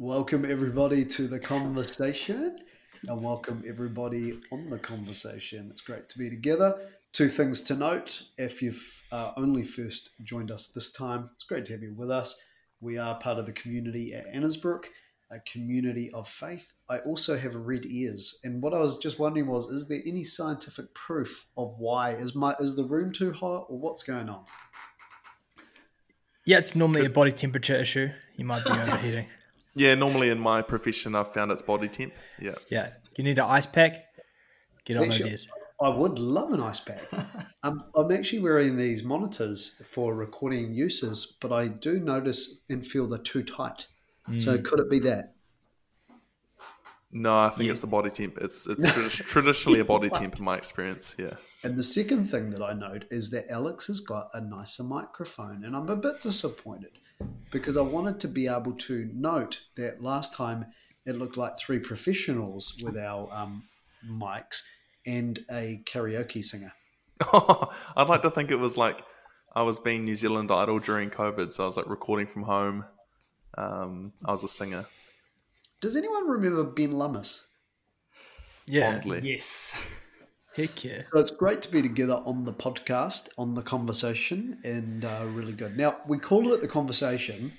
Welcome everybody to the conversation, and welcome everybody on the conversation. It's great to be together. Two things to note: if you've uh, only first joined us this time, it's great to have you with us. We are part of the community at Annesbrook, a community of faith. I also have red ears, and what I was just wondering was: is there any scientific proof of why? Is my is the room too hot, or what's going on? Yeah, it's normally a body temperature issue. You might be overheating. Yeah, normally in my profession, I've found it's body temp. Yeah. Yeah. You need an ice pack? Get on those ears. I would love an ice pack. um, I'm actually wearing these monitors for recording uses, but I do notice and feel they're too tight. So Mm. could it be that? No, I think it's the body temp. It's it's tradi- traditionally a body temp in my experience. Yeah. And the second thing that I note is that Alex has got a nicer microphone, and I'm a bit disappointed because I wanted to be able to note that last time it looked like three professionals with our um, mics and a karaoke singer. I'd like to think it was like I was being New Zealand Idol during COVID, so I was like recording from home. Um, I was a singer. Does anyone remember Ben Lummis? Yeah. Fondly. Yes. Heck yeah. So it's great to be together on the podcast, on the conversation, and uh, really good. Now, we call it the conversation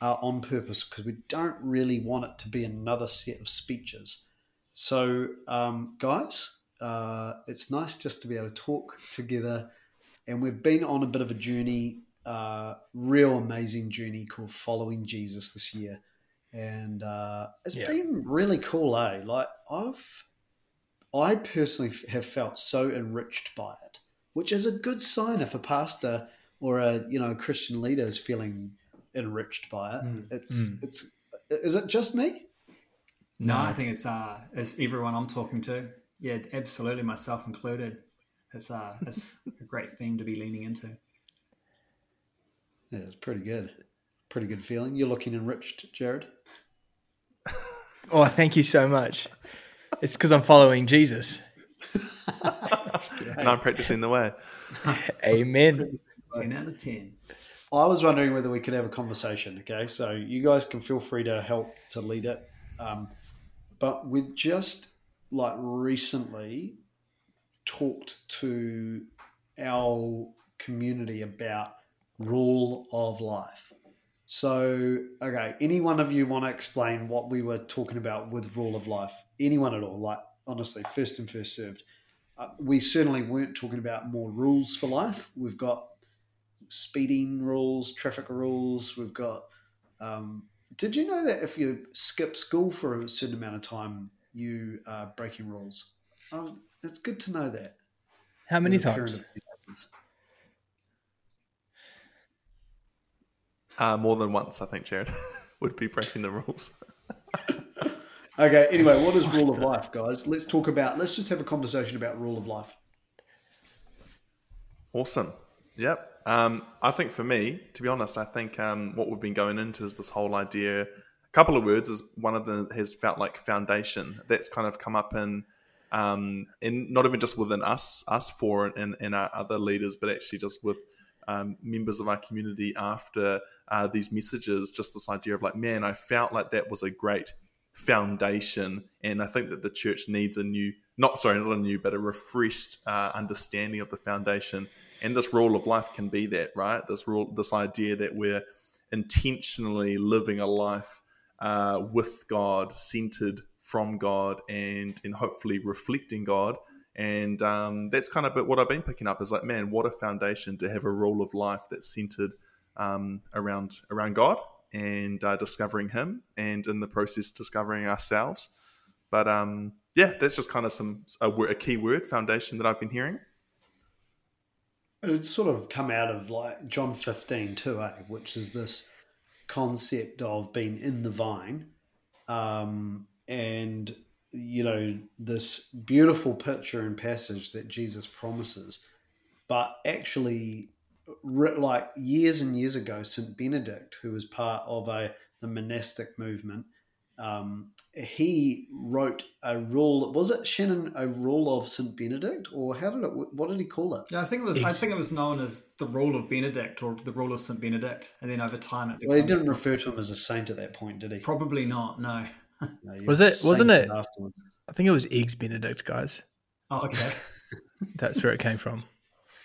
uh, on purpose because we don't really want it to be another set of speeches. So, um, guys, uh, it's nice just to be able to talk together. And we've been on a bit of a journey, uh, real amazing journey called Following Jesus this year. And uh, it's Yeah. been really cool, eh? Like, I've I personally have felt so enriched by it, which is a good sign if a pastor or a you know Christian leader is feeling enriched by it. Mm. It's Mm. it's is it just me? No, I think it's uh, it's everyone I'm talking to. Yeah, absolutely, myself included. It's uh, it's a great theme to be leaning into. Yeah, it's pretty good. Pretty good feeling. You're looking enriched, Jared. Oh, thank you so much. It's because I'm following Jesus. And I'm practicing the way. Amen. Ten out of ten. I was wondering whether we could have a conversation. Okay, so you guys can feel free to help to lead it. Um, but we've just like recently talked to our community about rule of life. So, okay, any one of you want to explain what we were talking about with rule of life? Anyone at all? Like, honestly, first and first served. Uh, we certainly weren't talking about more rules for life. We've got speeding rules, traffic rules. We've got. Um, did you know that if you skip school for a certain amount of time, you are breaking rules? Oh, it's good to know that. How many as a parent times? of teenagers. Uh, more than once, I think, Jared would be breaking the rules. Okay. Anyway, what is rule of life, guys? Let's talk about. Let's just have a conversation about rule of life. Awesome. Yep. Um, I think for me, to be honest, I think um, what we've been going into is this whole idea. A couple of words is one of them has felt like foundation. That's kind of come up in, um, in not even just within us, us four and, and our other leaders, but actually just with um, members of our community after uh, these messages. Just this idea of like, man, I felt like that was a great foundation, and I think that the church needs a new, not sorry, not a new, but a refreshed uh, understanding of the foundation. And this rule of life can be that, right? This rule, this idea that we're intentionally living a life uh, with God, centered from God, and and hopefully reflecting God. And um, that's kind of what I've been picking up is like, man, what a foundation to have a rule of life that's centered um, around around God and uh, discovering Him, and in the process discovering ourselves. But um, yeah, that's just kind of some a, a key word foundation that I've been hearing. It's sort of come out of like John 15 too, eh? which is this concept of being in the vine. Um, and, you know, this beautiful picture and passage that Jesus promises. But actually, like years and years ago, St. Benedict, who was part of a the monastic movement, um, he wrote a rule. Was it Shannon a rule of Saint Benedict, or how did it? What did he call it? Yeah, I think it was. I think it was known as the rule of Benedict or the rule of Saint Benedict, and then over time it. Well, he didn't refer to him as a saint at that point, did he? Probably not. No. No, Was it- wasn't it? Afterwards. I think it was Eggs Benedict, guys. Oh, okay. That's where it came from.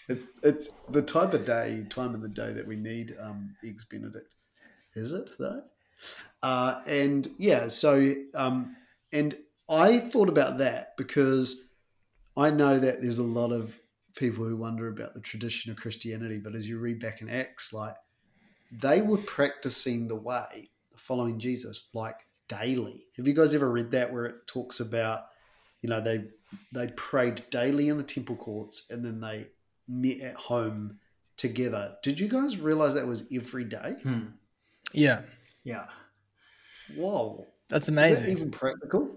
It's it's the type of day, time of the day that we need um, eggs Benedict. Is it though? Uh, and yeah, so um, and I thought about that because I know that there's a lot of people who wonder about the tradition of Christianity, but as you read back in Acts, like they were practicing the way, following Jesus, like daily. Have you guys ever read that where it talks about, you know, they they prayed daily in the temple courts and then they met at home together. Did you guys realize that was every day? Hmm. Yeah, Yeah. Whoa. that's Is that amazing. even practical?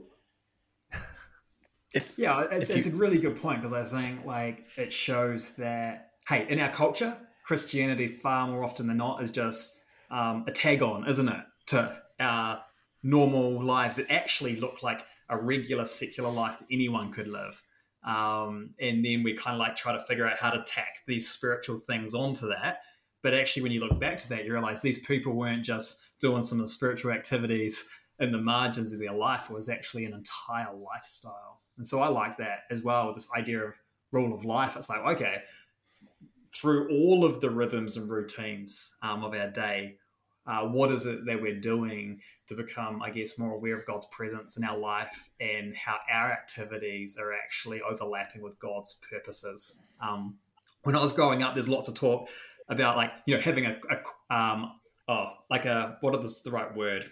If Yeah, it's, If it's you- a really good point because I think like it shows that hey, in our culture, Christianity far more often than not is just um, a tag on, isn't it, to our normal lives that actually look like a regular secular life that anyone could live. Um, and then we kind of like try to figure out how to tack these spiritual things onto that. But actually, when you look back to that, you realize these people weren't just doing some of the spiritual activities in the margins of their life. It was actually an entire lifestyle. And so I like that as well this idea of rule of life. It's like, okay, through all of the rhythms and routines um, of our day, uh, what is it that we're doing to become, I guess, more aware of God's presence in our life and how our activities are actually overlapping with God's purposes? Um, when I was growing up, there's lots of talk about like you know having a, a um, oh like a what is the right word?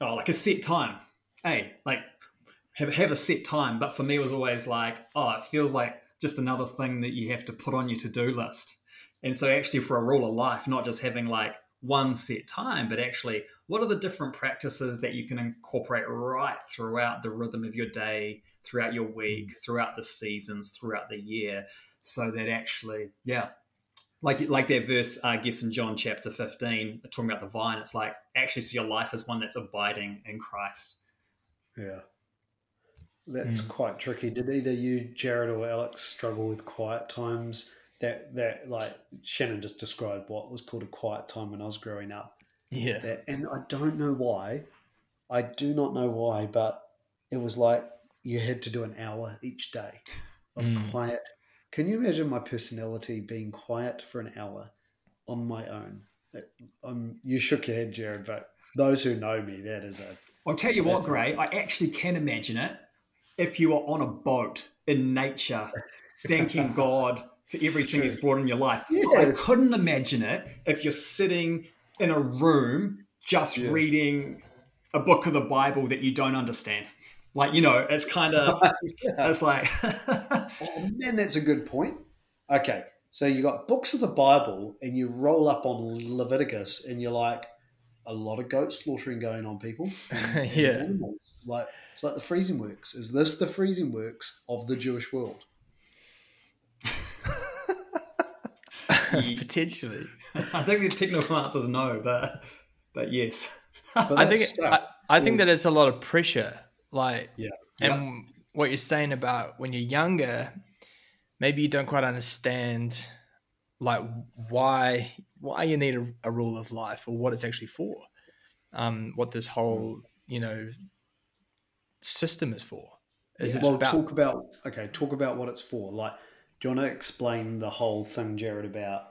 Oh, like a set time. Hey, like have have a set time. But for me, it was always like, oh, it feels like just another thing that you have to put on your to do list. And so, actually, for a rule of life, not just having like one set time, but actually, what are the different practices that you can incorporate right throughout the rhythm of your day, throughout your week, throughout the seasons, throughout the year, so that actually, yeah, like like that verse, uh, I guess in John chapter fifteen, talking about the vine, it's like actually, so your life is one that's abiding in Christ. Yeah. That's Hmm. quite tricky. Did either you, Jared or Alex, struggle with quiet times? That that like Shannon just described what was called a quiet time when I was growing up. yeah, That, and I don't know why. I do not know why, but it was like you had to do an hour each day of Mm. quiet. Can you imagine my personality being quiet for an hour on my own? Um, you shook your head, Jared, but those who know me, that is a I'll tell you what, Gray, I actually can imagine it if you were on a boat in nature, thanking God everything He's brought in your life. I couldn't imagine it if you're sitting in a room just Yeah. reading a book of the Bible that you don't understand. Like, you know, it's kind of, Yeah. it's like, Oh man, that's a good point. Okay, so you got books of the Bible, and you roll up on Leviticus, and you're like, a lot of goat slaughtering going on, people. and- and Yeah. animals. Like it's like the freezing works. Is this the freezing works of the Jewish world? potentially. I think the technical answer is no, but, but yes. But I think. I, I think that it's a lot of pressure. Like, Yeah. and what you're saying about when you're younger, maybe you don't quite understand like why why you need a, a rule of life or what it's actually for. Um, what this whole you know system is for. Is it well, about talk about okay. Talk about what it's for. Like, do you want to explain the whole thing, Jared, about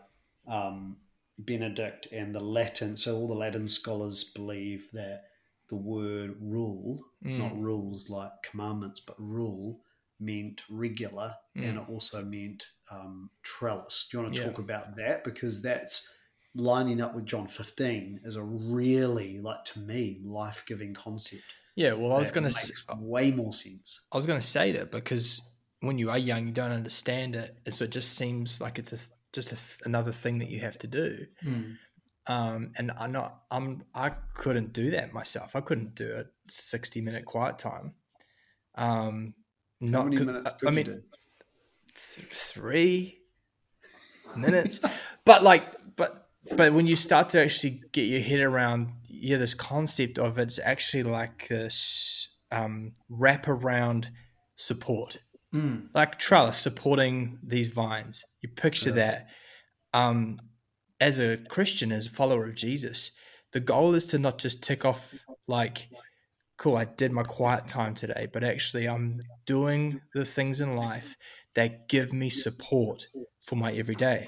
um, Benedict and the Latin? So all the Latin scholars believe that the word rule, Mm. not rules like commandments, but rule meant regular, and it also meant um, trellis. Do you want to Yeah. talk about that because that's lining up with John fifteen is a really like to me life giving concept. yeah? Well, I was going to makes way more sense. I was going to say that because when you are young, you don't understand it, and so it just seems like it's a just a another thing that you have to do. Hmm. Um, and I'm not, I'm, I couldn't do that myself. I couldn't do a 60 minute quiet time. Um, How not minutes I- I mean, th- three minutes, but like, but but when you start to actually get your head around yeah this concept of it's actually like this um, wrap around support Mm. like trellis supporting these vines you picture that um, as a christian as a follower of jesus the goal is to not just tick off like cool i did my quiet time today but actually i'm doing the things in life that give me support for my everyday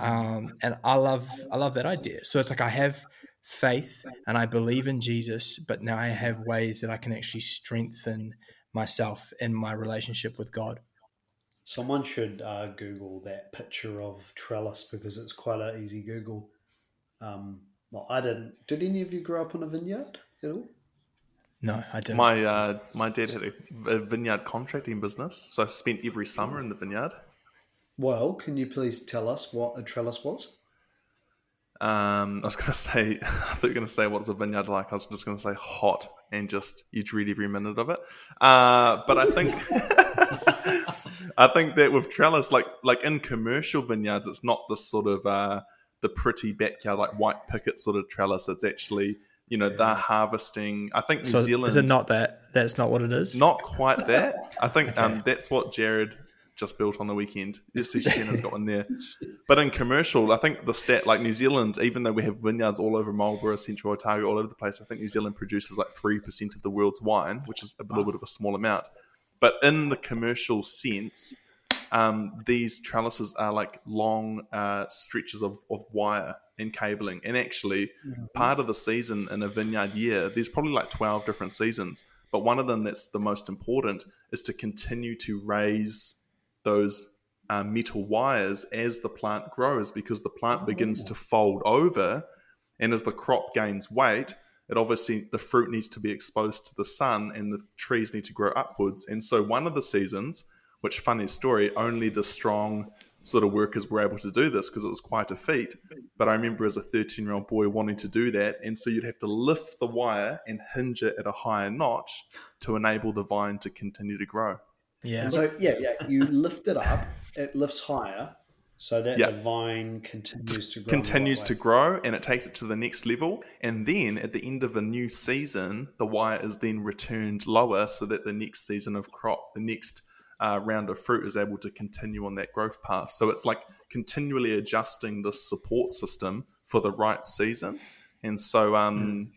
um, and I love I love that idea. So it's like I have faith and I believe in Jesus, but now I have ways that I can actually strengthen myself in my relationship with God. Someone should uh, Google that picture of trellis because it's quite an easy Google. Um, well, I didn't. Did any of you grow up in a vineyard at all? No, I didn't. My uh, my dad had a, a vineyard contracting business, so I spent every summer in the vineyard. Well, can you please tell us what a trellis was? Um, I was going to say, I thought you were going to say what's a vineyard like. I was just going to say hot and just you dread every minute of it. Uh, but I think, I think that with trellis, like like in commercial vineyards, it's not the sort of uh, the pretty backyard like white picket sort of trellis. It's actually you know they're harvesting. I think New so Zealand is it not that? That's not what it is. not quite that. I think um, that's what Jared just built on the weekend. Yes, Shanna's got one there. But in commercial, I think the stat, like New Zealand, even though we have vineyards all over Marlborough, Central Otago, all over the place, I think New Zealand produces like 3% of the world's wine, which is a little bit of a small amount. But in the commercial sense, um, these trellises are like long uh, stretches of, of wire and cabling. And actually, part of the season in a vineyard year, there's probably like 12 different seasons. But one of them that's the most important is to continue to raise those uh, metal wires as the plant grows because the plant begins to fold over. And as the crop gains weight, it obviously the fruit needs to be exposed to the sun and the trees need to grow upwards. And so one of the seasons, which funny story, only the strong sort of workers were able to do this because it was quite a feat. But I remember as a 13 year old boy wanting to do that. And so you'd have to lift the wire and hinge it at a higher notch to enable the vine to continue to grow. Yeah. So yeah, yeah, you lift it up, it lifts higher, so that Yeah. the vine continues to grow. continues to grow and it takes it to the next level. And then at the end of a new season, the wire is then returned lower so that the next season of crop, the next uh, round of fruit is able to continue on that growth path. So it's like continually adjusting the support system for the right season. And so, um,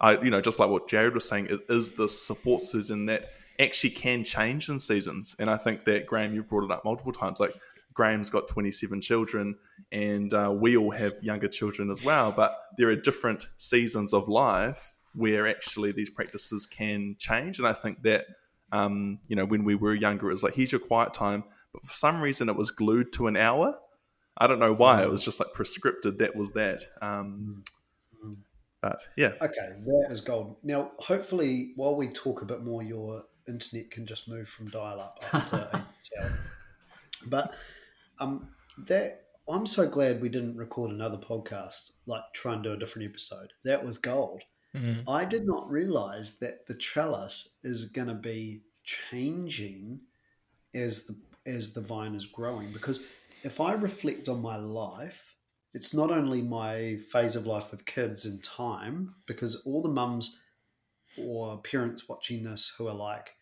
I, you know, just like what Jared was saying, it is the support season that actually can change in seasons. And I think that Graham, you've brought it up multiple times. Like Graham's got 27 children, and uh, we all have younger children as well. But there are different seasons of life where actually these practices can change. And I think that, um, you know, when we were younger, it was like, here's your quiet time. But for some reason, it was glued to an hour. I don't know why. It was just like prescripted. That was that. Um, but yeah, Okay, that is gold. Now, hopefully, while we talk a bit more, your internet can just move from dial-up up to ADSL. But um, that I'm so glad we didn't record another podcast, like try and do a different episode. That was gold. Mhm. I did not realize that the trellis is going to be changing as the as the vine is growing. Because if I reflect on my life, it's not only my phase of life with kids and time, because all the mums or parents watching this who are like,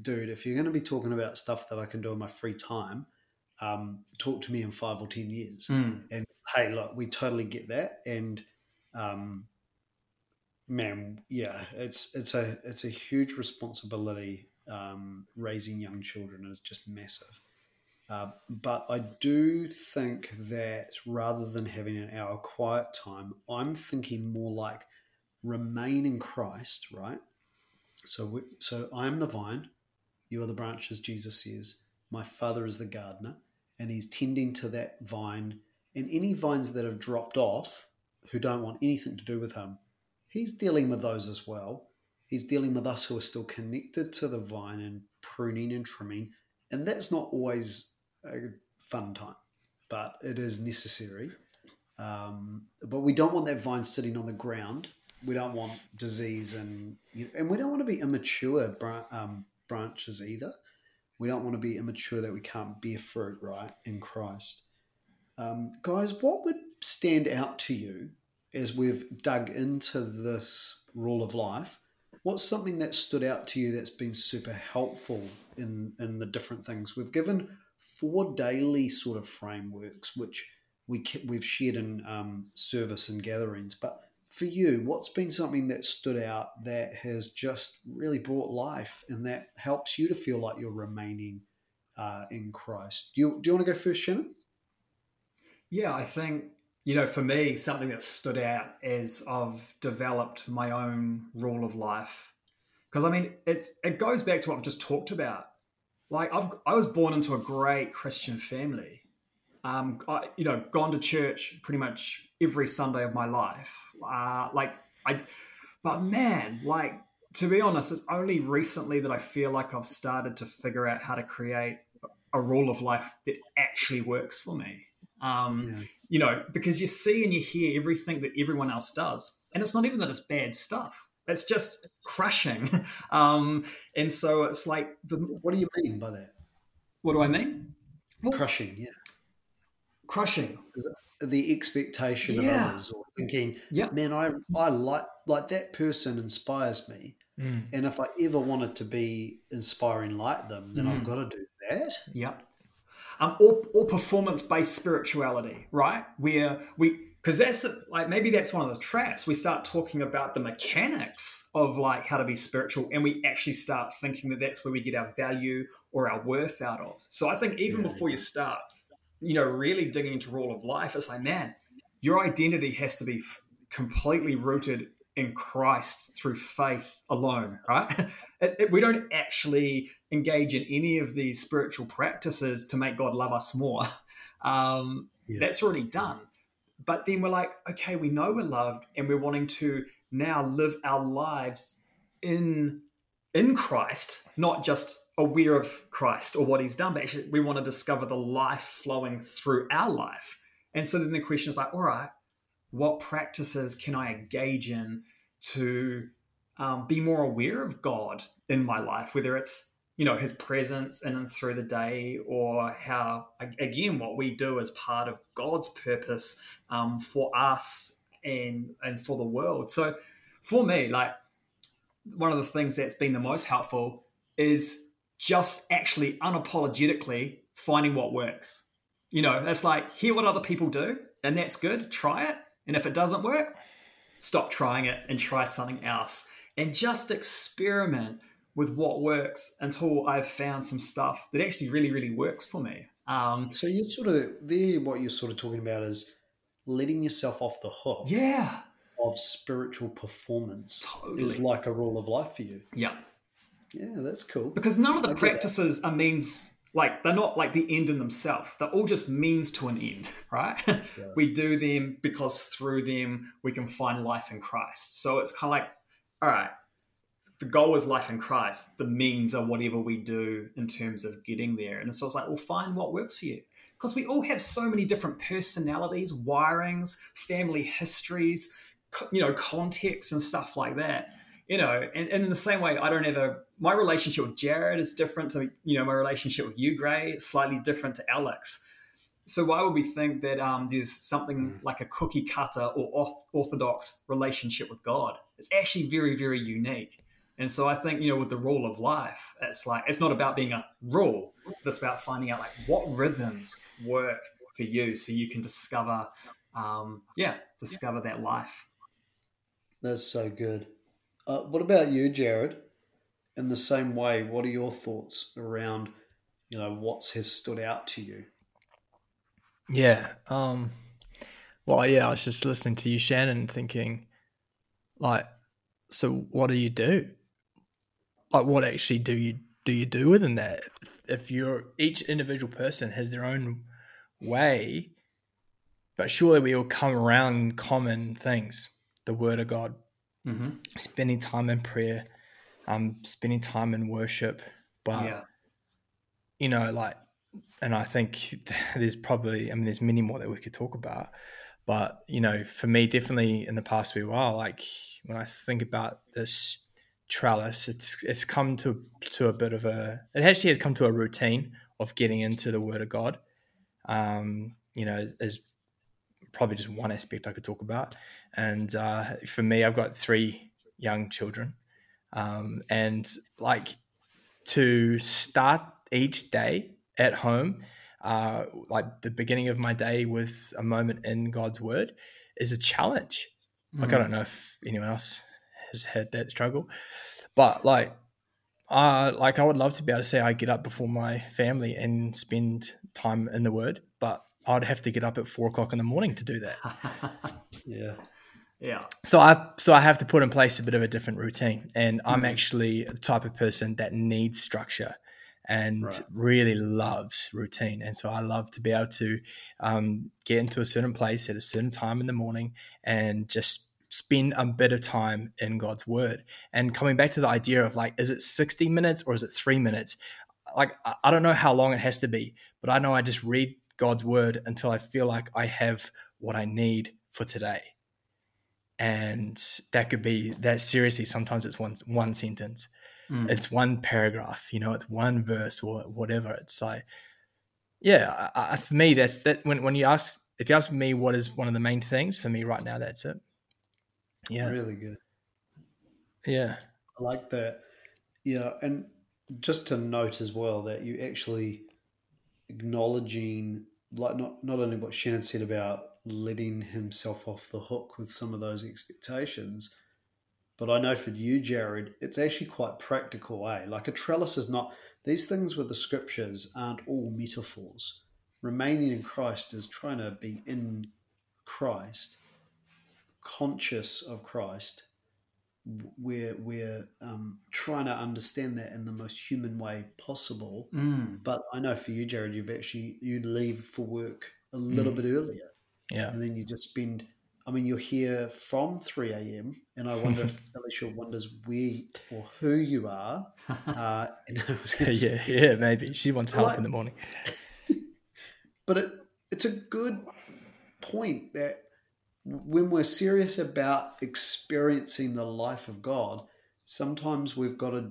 dude, if you're going to be talking about stuff that I can do in my free time, um, talk to me in five or ten years. Mm. and hey look we totally get that. And um man yeah it's it's a it's a huge responsibility um raising young children is just massive. Uh, but I do think that rather than having an hour quiet time, I'm thinking more like remain in Christ, right? So, we, so I am the vine, you are the branches. Jesus says, "My Father is the gardener, and He's tending to that vine and any vines that have dropped off who don't want anything to do with him, he's dealing with those as well. He's dealing with us who are still connected to the vine and pruning and trimming. And that's not always a fun time, but it is necessary. Um, but we don't want that vine sitting on the ground. We don't want disease and you and we don't want to be immature um, branches either. We don't want to be immature that we can't bear fruit, right, in Christ. Um, guys, what would stand out to you as we've dug into this rule of life? What's something that stood out to you that's been super helpful in in the different things we've given? Four daily sort of frameworks, which we we've shared in um, service and gatherings. But for you, what's been something that stood out that has just really brought life and that helps you to feel like you're remaining uh, in Christ? Do you do you want to go first, Shannon? Yeah, I think you know, for me, something that stood out is I've developed my own rule of life. Because I mean, it's it goes back to what I've just talked about. Like I've I was born into a great Christian family. Um, I, you know, gone to church pretty much every Sunday of my life. Uh, like I, but man, like to be honest, it's only recently that I feel like I've started to figure out how to create a rule of life that actually works for me. Um, yeah. You know, because you see and you hear everything that everyone else does, and it's not even that it's bad stuff. It's just crushing. um, and so it's like the. What do you mean by that? What do I mean? Well, crushing, yeah. Crushing. The expectation yeah. of others, or thinking, yeah. man, I I like like that person inspires me, mm. and if I ever wanted to be inspiring like them, then mm. I've got to do that. Yep um, or, or performance based spirituality, right? Where we, because that's the, like maybe that's one of the traps. We start talking about the mechanics of like how to be spiritual, and we actually start thinking that that's where we get our value or our worth out of. So I think even yeah. before you start, you know, really digging into rule of life, it's like, man, your identity has to be f- completely rooted in Christ through faith alone, right? It, it, we don't actually engage in any of these spiritual practices to make God love us more. Um, yeah. That's already done. But then we're like, okay, we know we're loved, and we're wanting to now live our lives in in Christ, not just aware of Christ or what He's done, but actually we want to discover the life flowing through our life. And so then the question is like, all right, what practices can I engage in to um, be more aware of God in my life, whether it's you know his presence in and through the day or how again what we do as part of god's purpose um, for us and and for the world so for me like one of the things that's been the most helpful is just actually unapologetically finding what works you know that's like hear what other people do and that's good try it and if it doesn't work, stop trying it and try something else. And just experiment with what works until I've found some stuff that actually really, really works for me. Um, so you're sort of there, what you're sort of talking about is letting yourself off the hook. Yeah. Of spiritual performance totally. is like a rule of life for you. Yeah. Yeah, that's cool. Because none of the practices are means like they're not like the end in themselves. They're all just means to an end right? Yeah. we do them because through them we can find life in christ. So it's kind of like all right the goal is life in christ. The means are whatever we do in terms of getting there. And so it's like well find what works for you. Because we all have so many different personalities wirings family histories you know contexts and stuff like that you know, and, and in the same way, I don't ever, my relationship with Jared is different to, you know, my relationship with you, Gray, slightly different to Alex. So why would we think that um, there's something mm. like a cookie cutter or orthodox relationship with God? It's actually very, very unique. And so I think, you know, with the rule of life, it's like, it's not about being a rule, but it's about finding out like what rhythms work for you so you can discover, um, yeah, discover that life. That's so good. Uh, what about you, Jared? In the same way, what are your thoughts around, you know, what has stood out to you? Yeah. Um, well, yeah, I was just listening to you, Shannon, thinking, like, so what do you do? Like, what actually do you do you do within that? If you're each individual person has their own way, but surely we all come around common things: the Word of God, mm-hmm. spending time in prayer, um, spending time in worship. But yeah. you know, like, and I think there's probably, I mean, there's many more that we could talk about. But you know, for me, definitely in the past few while, like when I think about this trellis, it's it's come to to a bit of a, it actually has come to a routine of getting into the Word of God. Um, you know, as probably just one aspect I could talk about. And uh, for me, I've got three young children, um, and like to start each day at home, uh, like the beginning of my day with a moment in God's Word, is a challenge. Like mm. I don't know if anyone else has had that struggle, but like uh, like I would love to be able to say I get up before my family and spend time in the Word, but I'd have to get up at four o'clock in the morning to do that. yeah, yeah. So I so I have to put in place a bit of a different routine, and mm. I'm actually the type of person that needs structure and right. really loves routine. And so I love to be able to um, get into a certain place at a certain time in the morning and just spend a bit of time in God's word. And coming back to the idea of like, is it 60 minutes or is it three minutes? Like, I don't know how long it has to be, but I know I just read God's word until I feel like I have what I need for today. And that could be that seriously, sometimes it's one, one sentence, mm. it's one paragraph, you know, it's one verse or whatever. It's like, yeah, I, I, for me, that's that when, when you ask, if you ask me what is one of the main things for me right now, that's it. Yeah. Really good. Yeah. I like that. Yeah. And just to note as well that you actually acknowledging like not, not only what Shannon said about letting himself off the hook with some of those expectations, but I know for you, Jared, it's actually quite practical, eh? Like a trellis is not these things with the scriptures aren't all metaphors. Remaining in Christ is trying to be in Christ conscious of Christ, we're we're um, trying to understand that in the most human way possible. Mm. But I know for you, Jared, you've actually you leave for work a little mm. bit earlier, yeah, and then you just spend. I mean, you're here from 3 a.m., and I wonder if Alicia wonders where or who you are. Uh, yeah, yeah, maybe she wants help like, in the morning. but it, it's a good point that when we're serious about experiencing the life of God, sometimes we've got to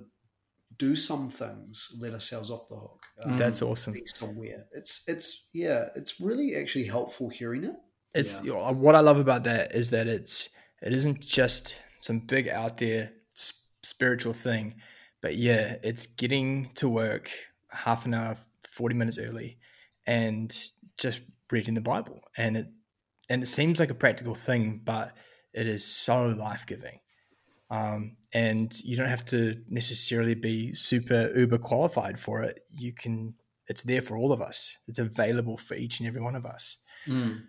do some things, let ourselves off the hook. Um, That's awesome. Be somewhere. It's it's yeah. It's really actually helpful hearing it. It's yeah. what I love about that is that it's it isn't just some big out there spiritual thing, but yeah, it's getting to work half an hour, forty minutes early, and just reading the Bible, and it and it seems like a practical thing, but it is so life giving. Um, and you don't have to necessarily be super uber qualified for it. You can, it's there for all of us. It's available for each and every one of us. Mm.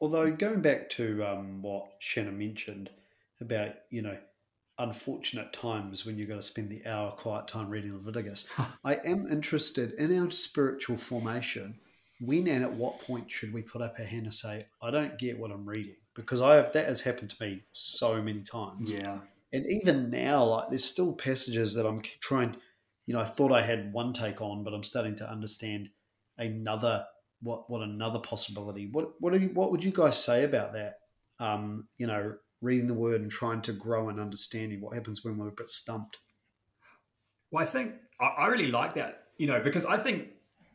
Although going back to um, what Shannon mentioned about, you know, unfortunate times when you've got to spend the hour quiet time reading Leviticus, I am interested in our spiritual formation when and at what point should we put up our hand and say, I don't get what I'm reading? Because I have that has happened to me so many times. Yeah. And even now, like there's still passages that I'm trying, you know, I thought I had one take on, but I'm starting to understand another what what another possibility. What what you, what would you guys say about that? Um, you know, reading the word and trying to grow and understanding what happens when we're a bit stumped. Well, I think I really like that, you know, because I think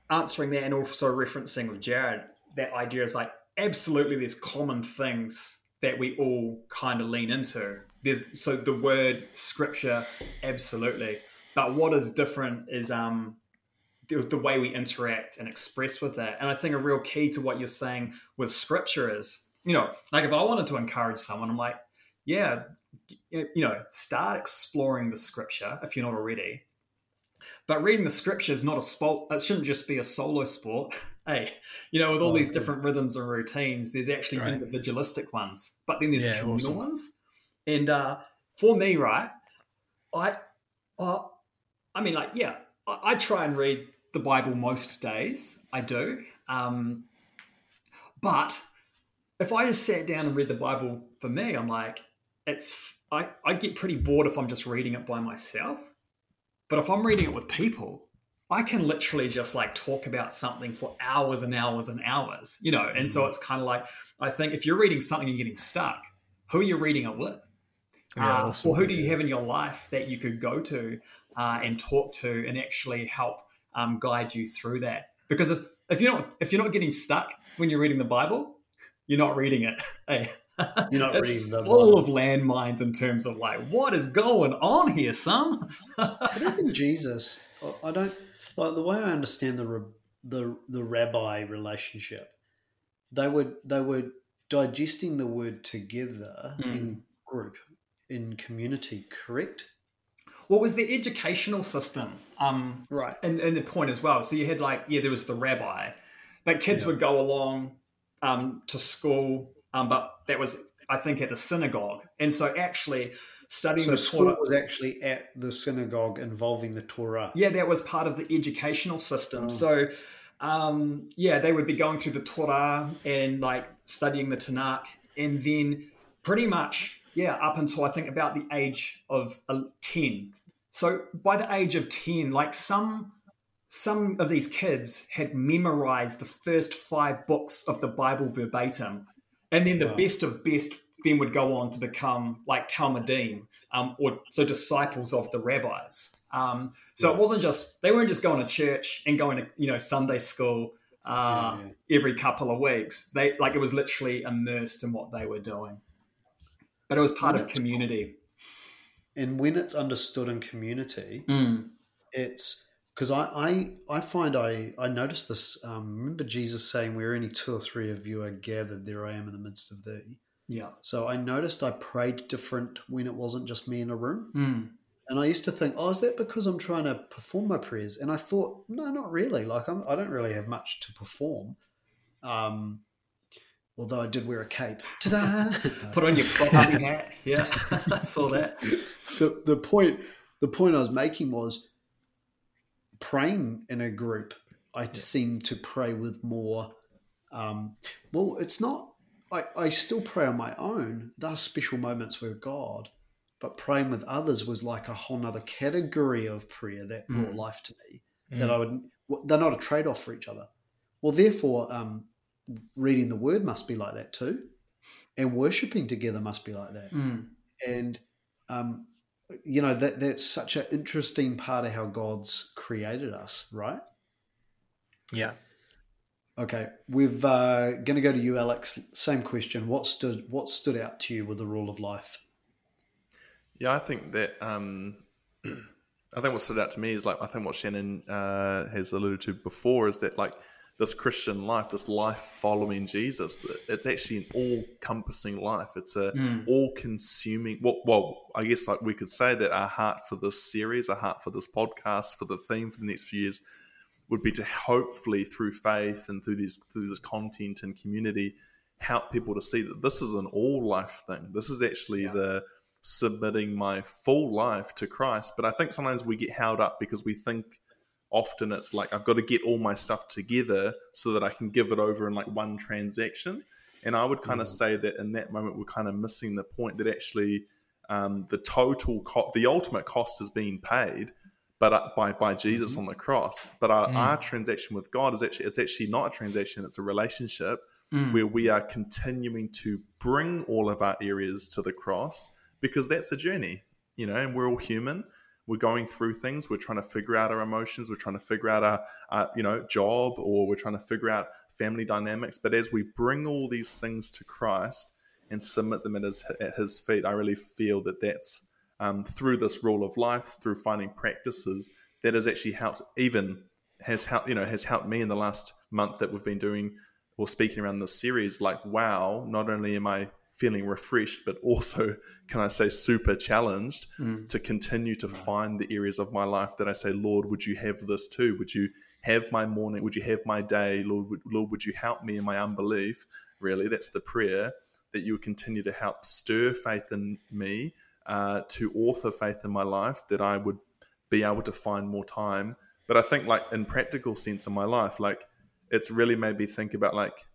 answering that and also referencing with Jared, that idea is like absolutely there's common things that we all kind of lean into. There's so the word scripture, absolutely. But what is different is um the, the way we interact and express with that. And I think a real key to what you're saying with scripture is, you know, like if I wanted to encourage someone, I'm like, yeah, you know, start exploring the scripture if you're not already but reading the scripture is not a sport. It shouldn't just be a solo sport. hey, you know, with all oh, these different rhythms and routines, there's actually right. individualistic ones, but then there's yeah, communal awesome. ones. And uh, for me, right, I, uh, I mean, like, yeah, I, I, try and read the Bible most days. I do. Um, but if I just sat down and read the Bible for me, I'm like, it's I, I get pretty bored if I'm just reading it by myself. But if I'm reading it with people, I can literally just like talk about something for hours and hours and hours, you know? And so mm. it's kind of like, I think if you're reading something and getting stuck, who are you reading it with? Yeah, uh. Or who do you have in your life that you could go to uh, and talk to and actually help um, guide you through that? Because if, if you're not if you're not getting stuck when you're reading the Bible, you're not reading it. Hey, You're not it's reading the full Bible. of landmines in terms of like what is going on here, son. But even Jesus, I- I don't like the way I understand the the the rabbi relationship. They were they were digesting the word together Mm. in group, in community. Correct? what was the educational system? Um, Right. and, and the point as well. So you had like, yeah, there was the rabbi, but kids Yeah. would go along um, to school, um, but that was, I think, at the synagogue. And so actually studying So the school Torah, was actually at the synagogue involving the Torah. yeah, that was part of the educational system. Oh. So, um, yeah, they would be going through the Torah and like studying the Tanakh, and then pretty much, yeah, up until I think about the age of uh, ten. So by the age of ten, like some some of these kids had memorized the first five books of the Bible verbatim, and then the Wow. best of best then would go on to become like Talmidim, um, or so disciples of the rabbis. Um, so it wasn't just they weren't just going to church and going to you know Sunday school uh, Yeah, yeah. every couple of weeks. They like it was literally immersed in what they were doing, but it was part of community. And when it's understood in community, Mm. it's because I, I I find I I noticed this. Um, remember Jesus saying, "Where any two or three of you are gathered, there I am in the midst of thee." Yeah. So I noticed I prayed different when it wasn't just me in a room. Mm. And I used to think, oh, is that because I'm trying to perform my prayers? And I thought, no, not really. Like I'm, I don't really have much to perform. Um, although I did wear a cape. Ta-da! Put on your puppy hat. Yeah, I saw that. the the point the point I was making was praying in a group. I seem to pray with more. Um, well, it's not. I, I still pray on my own. Those special moments with God, but praying with others was like a whole nother category of prayer that brought Mm. life to me. That I would. They're not a trade off for each other. Well, therefore, um, reading the Word must be like that too, and worshiping together must be like that Mm. and um, you know that that's such an interesting part of how God's created us, right? Yeah. Okay, we've uh, going to go to you, Alex. Same question. What stood what stood out to you with the rule of life? Yeah, I think that um, I think what stood out to me is like I think what Shannon uh, has alluded to before is that like this Christian life, this life following Jesus, that it's actually an all-encompassing life. It's a Mm. all-consuming. Well, well, I guess like we could say that our heart for this series, our heart for this podcast, for the theme for the next few years, would be to hopefully through faith and through these through this content and community help people to see that this is an all life thing. This is actually Yeah. the submitting my full life to Christ. But I think sometimes we get held up because we think often it's like I've got to get all my stuff together so that I can give it over in like one transaction. And I would kind of Mhm. say that in that moment we're kind of missing the point that actually um, the total co- the ultimate cost is being paid, but uh, by by Jesus Mhm. on the cross. But our, Mm. our transaction with God is actually it's actually not a transaction; it's a relationship Mm. where we are continuing to bring all of our areas to the cross because that's a journey, you know, and we're all human. We're going through things. We're trying to figure out our emotions. We're trying to figure out our, you know, job, or we're trying to figure out family dynamics. But as we bring all these things to Christ and submit them at His, at his feet, I really feel that that's um, through this rule of life, through finding practices that has actually helped. Even has helped, you know, has helped me in the last month that we've been doing or speaking around this series, like, wow, not only am I feeling refreshed, but also, can I say, super challenged Mm. to continue to find the areas of my life that I say, Lord, would you have this too? Would you have my morning? Would you have my day? Lord, would, Lord, would you help me in my unbelief? Really, that's the prayer that you would continue to help stir faith in me, uh, to author faith in my life, that I would be able to find more time. But I think, like, in practical sense in my life, like, it's really made me think about like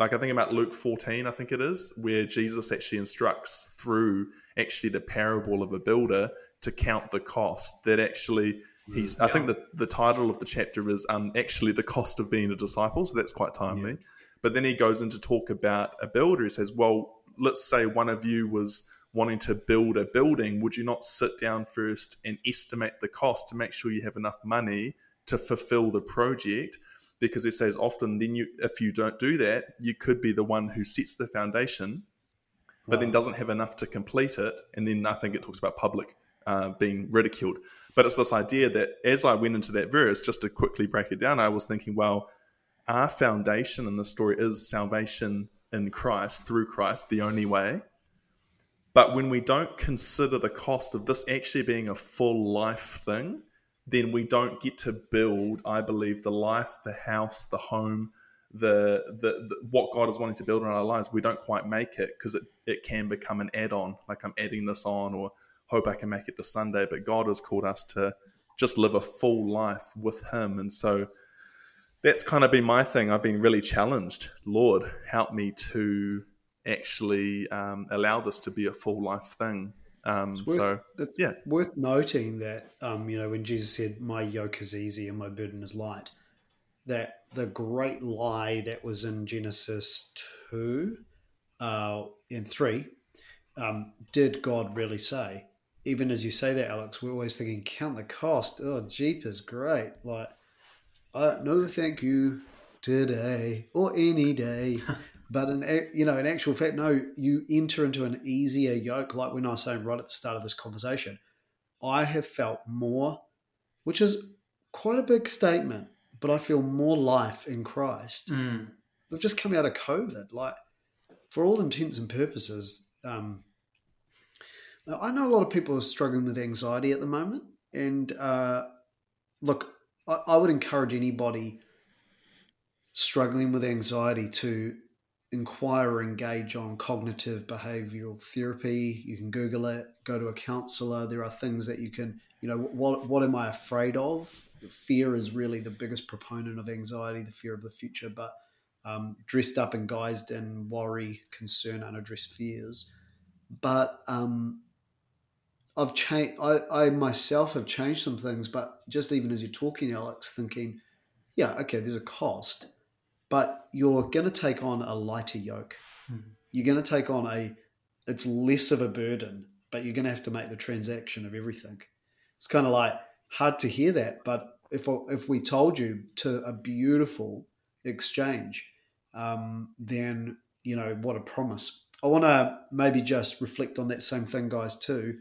like I think about Luke 14, I think it is, where Jesus actually instructs through actually the parable of a builder to count the cost. That actually he's I think the, the title of the chapter is um actually the cost of being a disciple, so that's quite timely. But then he goes into talk about a builder. He says, Well, let's say one of you was wanting to build a building, would you not sit down first and estimate the cost to make sure you have enough money to fulfill the project? Because it says often then you if you don't do that, you could be the one who sets the foundation, but then doesn't have enough to complete it, and then I think it talks about public uh, being ridiculed. But it's this idea that as I went into that verse, just to quickly break it down, I was thinking, well, our foundation in the story is salvation in Christ through Christ, the only way. But when we don't consider the cost of this actually being a full life thing, then we don't get to build, I believe, the life, the house, the home, the, the, the what God is wanting to build in our lives. We don't quite make it because it, it can become an add on, like I'm adding this on or hope I can make it to Sunday. But God has called us to just live a full life with Him. And so that's kind of been my thing. I've been really challenged. Lord, help me to actually um, allow this to be a full life thing. Um, worth- so, yeah. worth noting that um, you know when Jesus said, "My yoke is easy and my burden is light," that the great lie that was in Genesis two uh, and three, um, did God really say? Even as you say that, Alex, we're always thinking, "Count the cost." Oh, Jeep is great! Like, uh, no, thank you today or any day. But in you know, in actual fact, no, you enter into an easier yoke. Like when I was saying right at the start of this conversation, I have felt more, which is quite a big statement, but I feel more life in Christ. Mm. We've just come out of COVID. Like, for all intents and purposes, um, now, I know a lot of people are struggling with anxiety at the moment. And uh, look, I, I would encourage anybody struggling with anxiety to inquire or engage on cognitive behavioral therapy. You can Google it, go to a counselor. There are things that you can, you know, what, what am I afraid of? Fear is really the biggest proponent of anxiety, the fear of the future, but um, dressed up and guised in worry, concern, unaddressed fears. But um, I've changed. I, I myself have changed some things. But just even as you're talking, Alex, thinking, yeah, okay, there's a cost, but you're going to take on a lighter yoke. Mhm. You're going to take on a. It's less of a burden, but you're going to have to make the transaction of everything. It's kind of like hard to hear that, but if if we told you to a beautiful exchange, um, then you know what a promise. I want to maybe just reflect on that same thing, guys, too,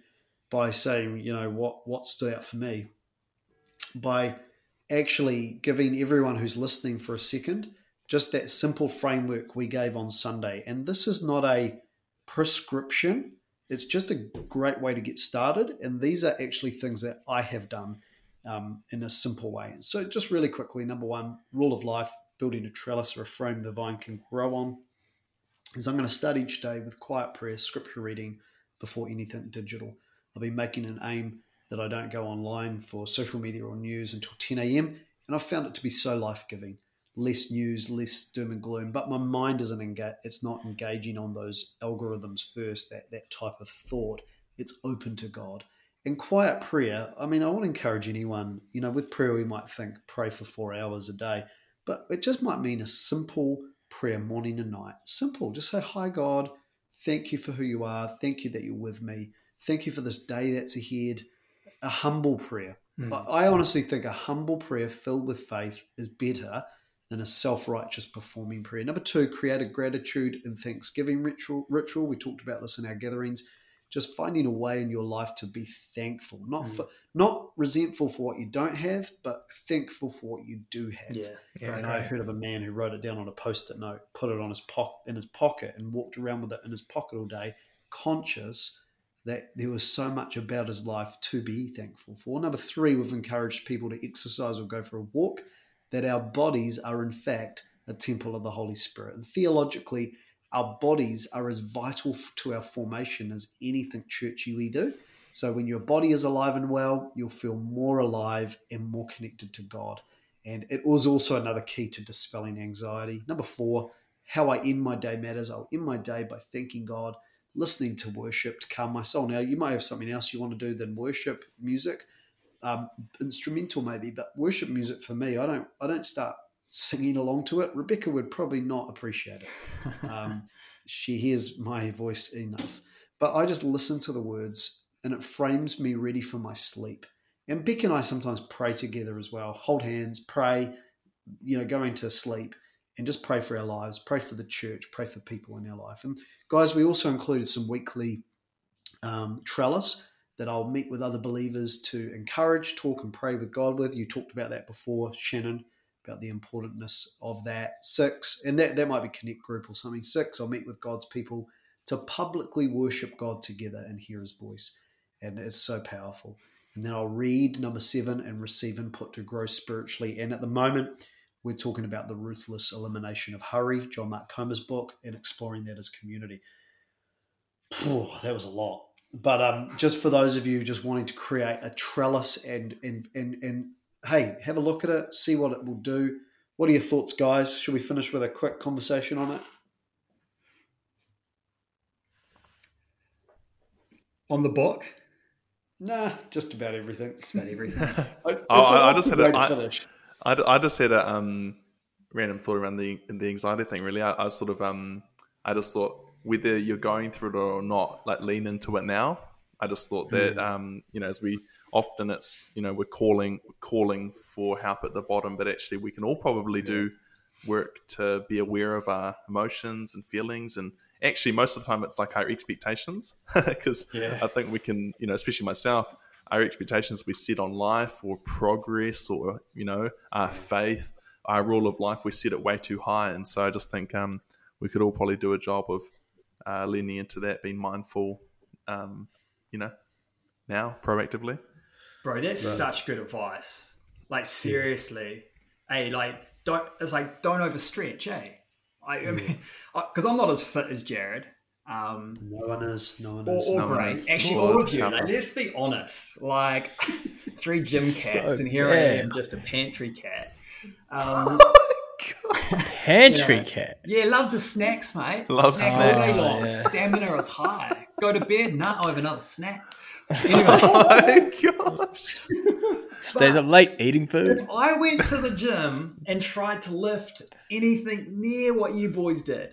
by saying you know what what stood out for me by actually giving everyone who's listening for a second just that simple framework we gave on Sunday. And this is not a prescription. It's just a great way to get started. And these are actually things that I have done um, in a simple way. So, just really quickly, number one, rule of life building a trellis or a frame the vine can grow on is I'm going to start each day with quiet prayer, scripture reading before anything digital. I'll be making an aim that I don't go online for social media or news until 10 a.m. And I've found it to be so life giving. Less news, less doom and gloom, but my mind isn't engaged. It's not engaging on those algorithms first. That that type of thought. It's open to God. And quiet prayer. I mean, I want to encourage anyone. You know, with prayer we might think pray for four hours a day, but it just might mean a simple prayer morning and night. Simple. Just say, Hi, God. Thank you for who you are. Thank you that you're with me. Thank you for this day that's ahead. A humble prayer. Mm. I honestly think a humble prayer filled with faith is better than a self righteous performing prayer. Number two, create a gratitude and thanksgiving ritual. Ritual. We talked about this in our gatherings. Just finding a way in your life to be thankful, not Mm. for, not resentful for what you don't have, but thankful for what you do have. Yeah. Yeah, and I heard of a man who wrote it down on a post-it note, put it on his po- in his pocket, and walked around with it in his pocket all day, conscious that there was so much about his life to be thankful for. Number three, we've encouraged people to exercise or go for a walk, that our bodies are in fact a temple of the Holy Spirit. And theologically, our bodies are as vital to our formation as anything churchy we do. So when your body is alive and well, you'll feel more alive and more connected to God. And it was also another key to dispelling anxiety. Number four, how I end my day matters. I'll end my day by thanking God, listening to worship to calm my soul. Now, you might have something else you want to do than worship music, um, instrumental maybe, but worship music for me, I don't, I don't start singing along to it. Rebecca would probably not appreciate it. Um, she hears my voice enough, but I just listen to the words, and it frames me ready for my sleep. And Beck and I sometimes pray together as well. Hold hands, pray, you know, going to sleep and just pray for our lives, pray for the church, pray for people in our life. And guys, we also included some weekly um, trellis that I'll meet with other believers to encourage, talk, and pray with God with. You talked about that before, Shannon, about the importantness of that. Six, and that, that might be Connect Group or something. Six, I'll meet with God's people to publicly worship God together and hear his voice. And it's so powerful. And then I'll read number seven and receive input to grow spiritually. And at the moment, we're talking about the ruthless elimination of hurry, John Mark Comer's book, and exploring that as community. Oh, that was a lot. But um, just for those of you just wanting to create a trellis and and and and hey, have a look at it, see what it will do. What are your thoughts, guys? Should we finish with a quick conversation on it? On the book? Nah, just about everything. Just about everything. It's Oh, a I- I just had a- way to I- finish. I, d- I just had a um, random thought around the the anxiety thing. Really, I, I sort of um, I just thought whether you're going through it or not, like lean into it now. I just thought that um, you know, as we often it's you know we're calling calling for help at the bottom, but actually we can all probably do work to be aware of our emotions and feelings and actually most of the time it's like our expectations. Because Yeah. i think we can you know especially myself our expectations we set on life or progress or you know our faith our rule of life we set it way too high. And so i just think um, we could all probably do a job of uh, leaning into that being mindful um, you know now proactively Bro, that's such good advice. Like seriously, hey, like don't. It's like don't overstretch, eh? I, I mean, because I'm not as fit as Jared, um, No one is. No one or, is. or No one Grace. is. Actually, Or all of you. Like, let's be honest. Like three gym cats, So and here I am, just a pantry cat. Um, Pantry Yeah. cat. yeah, love the snacks, mate. Love Snack snacks. Oh, yeah. Stamina is high. Go to bed. Nah, I'll have another snack. Anyway, oh my gosh Stays up late eating food. If I went to the gym and tried to lift anything near what you boys did,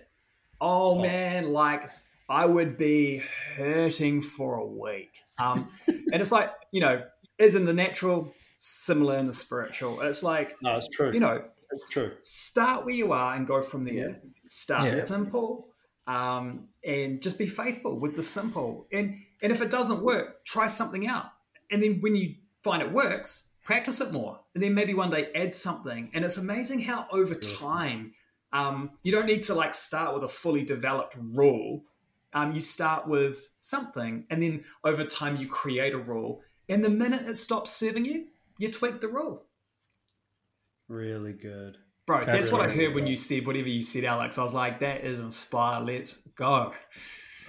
oh man, like I would be hurting for a week. Um, and it's like, you know, is in the natural, similar in the spiritual. It's like, No, it's true. you know, it's true. start where you are and go from there. Start Yeah. simple, um, and just be faithful with the simple. And and if it doesn't work, try something out. And then when you find it works, practice it more. And then maybe one day add something. And it's amazing how over time, um, you don't need to like start with a fully developed rule. Um, you start with something, and then over time you create a rule. And the minute it stops serving you, you tweak the rule. Really good. Bro, that's, That's what I really heard when you said whatever you said, Alex. I was like, that is inspired. Let's go.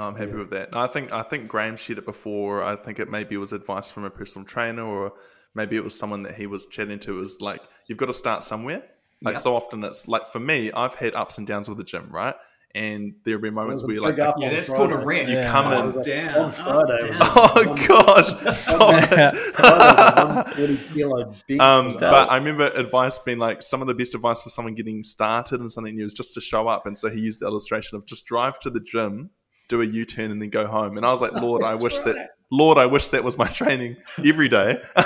I'm happy with that. I think I think Graham shared it before. I think it maybe was advice from a personal trainer, or maybe it was someone that he was chatting to. It was like you've got to start somewhere. Like Yep. so often, it's like for me, I've had ups and downs with the gym, right? And there'll be moments where you're like, up Yeah, on that's called a rant. you Yeah. come Oh, in. down, on Friday. up, was- down. Oh gosh, stop it. Friday was 140 kilo bench Um, but. I remember advice being like some of the best advice for someone getting started and something new is just to show up. And so he used the illustration of just drive to the gym, do a U turn, and then go home. And I was like, Lord, I wish that, Lord, I wish that was my training every day.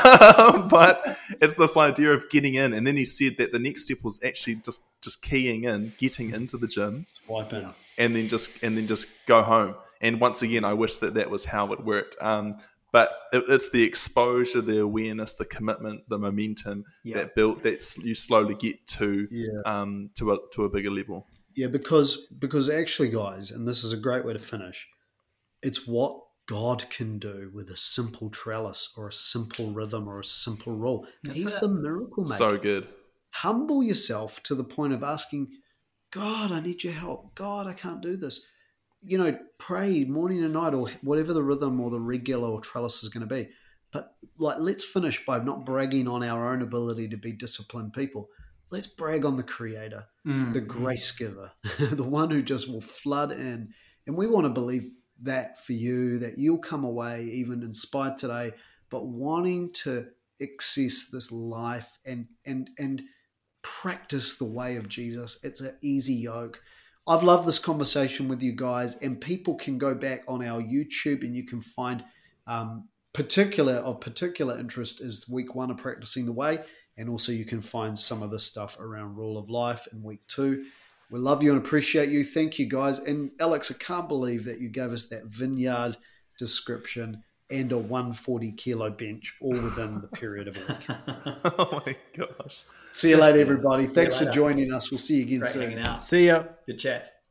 but it's this idea of getting in. And then he said that the next step was actually just just keying in, getting into the gym, Swipe in. and then just and then just go home. And once again, I wish that that was how it worked. Um, but it, it's the exposure, the awareness, the commitment, the momentum Yeah. that built that you slowly get to Yeah. um, to a to a bigger level. Yeah, because because actually, guys, and this is a great way to finish. It's what God can do with a simple trellis or a simple rhythm or a simple rule. That's He's it. the miracle maker. So good. Humble yourself to the point of asking, God, I need your help. God, I can't do this. You know, pray morning and night or whatever the rhythm or the regular or trellis is going to be. But like, let's finish by not bragging on our own ability to be disciplined people. Let's brag on the Creator Mm. the grace giver, the one who just will flood in. And we want to believe that for you, that you'll come away even inspired today, but wanting to access this life and and and practice the way of Jesus. It's an easy yoke. I've loved this conversation with you guys, and people can go back on our YouTube and you can find um, particular of particular interest is week one of practicing the way, and also you can find some of the stuff around rule of life in week two. We love you and appreciate you. Thank you guys. And Alex, I can't believe that you gave us that vineyard description and a 140 kilo bench all within the period of a week. oh my gosh. See you later, everybody. Thanks for joining us. We'll see you again Great soon. out. See ya. Good chats.